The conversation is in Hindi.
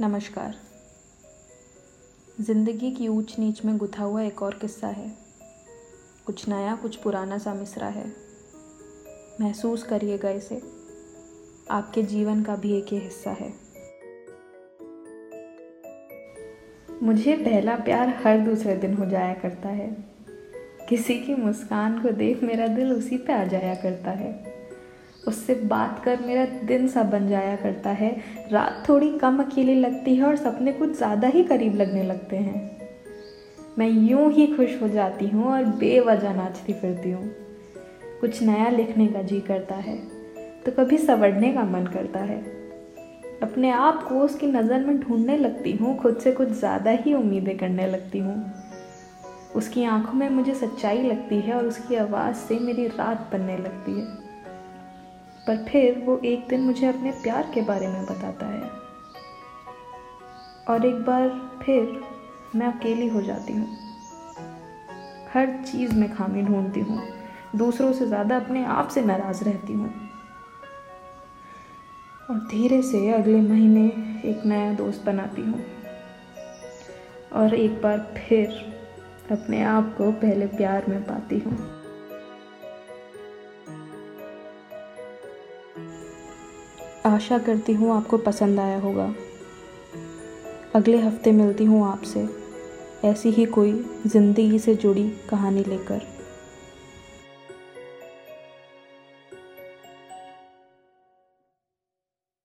नमस्कार। ज़िंदगी की ऊंच नीच में गुथा हुआ एक और किस्सा है। कुछ नया, कुछ पुराना सा मिसरा है। महसूस करिएगा इसे। आपके जीवन का भी एक ही हिस्सा है। मुझे पहला प्यार हर दूसरे दिन हो जाया करता है। किसी की मुस्कान को देख मेरा दिल उसी पे आ जाया करता है। उससे बात कर मेरा दिन सा बन जाया करता है। रात थोड़ी कम अकेली लगती है और सपने कुछ ज़्यादा ही करीब लगने लगते हैं। मैं यूँ ही खुश हो जाती हूँ और बेवजह नाचती फिरती हूँ। कुछ नया लिखने का जी करता है तो कभी सवरने का मन करता है। अपने आप को उसकी नज़र में ढूँढने लगती हूँ, खुद से कुछ ज़्यादा ही उम्मीदें करने लगती हूँ। उसकी आँखों में मुझे सच्चाई लगती है और उसकी आवाज़ से मेरी रात बनने लगती है। पर फिर वो एक दिन मुझे अपने प्यार के बारे में बताता है। और एक बार फिर मैं अकेली हो जाती हूँ। हर चीज़ में खामी ढूंढती हूँ। दूसरों से ज़्यादा अपने आप से नाराज़ रहती हूँ। और धीरे से अगले महीने एक नया दोस्त बनाती हूँ। और एक बार फिर अपने आप को पहले प्यार में पाती हूँ। आशा करती हूँ आपको पसंद आया होगा। अगले हफ़्ते मिलती हूँ आपसे, ऐसी ही कोई ज़िंदगी से जुड़ी कहानी लेकर।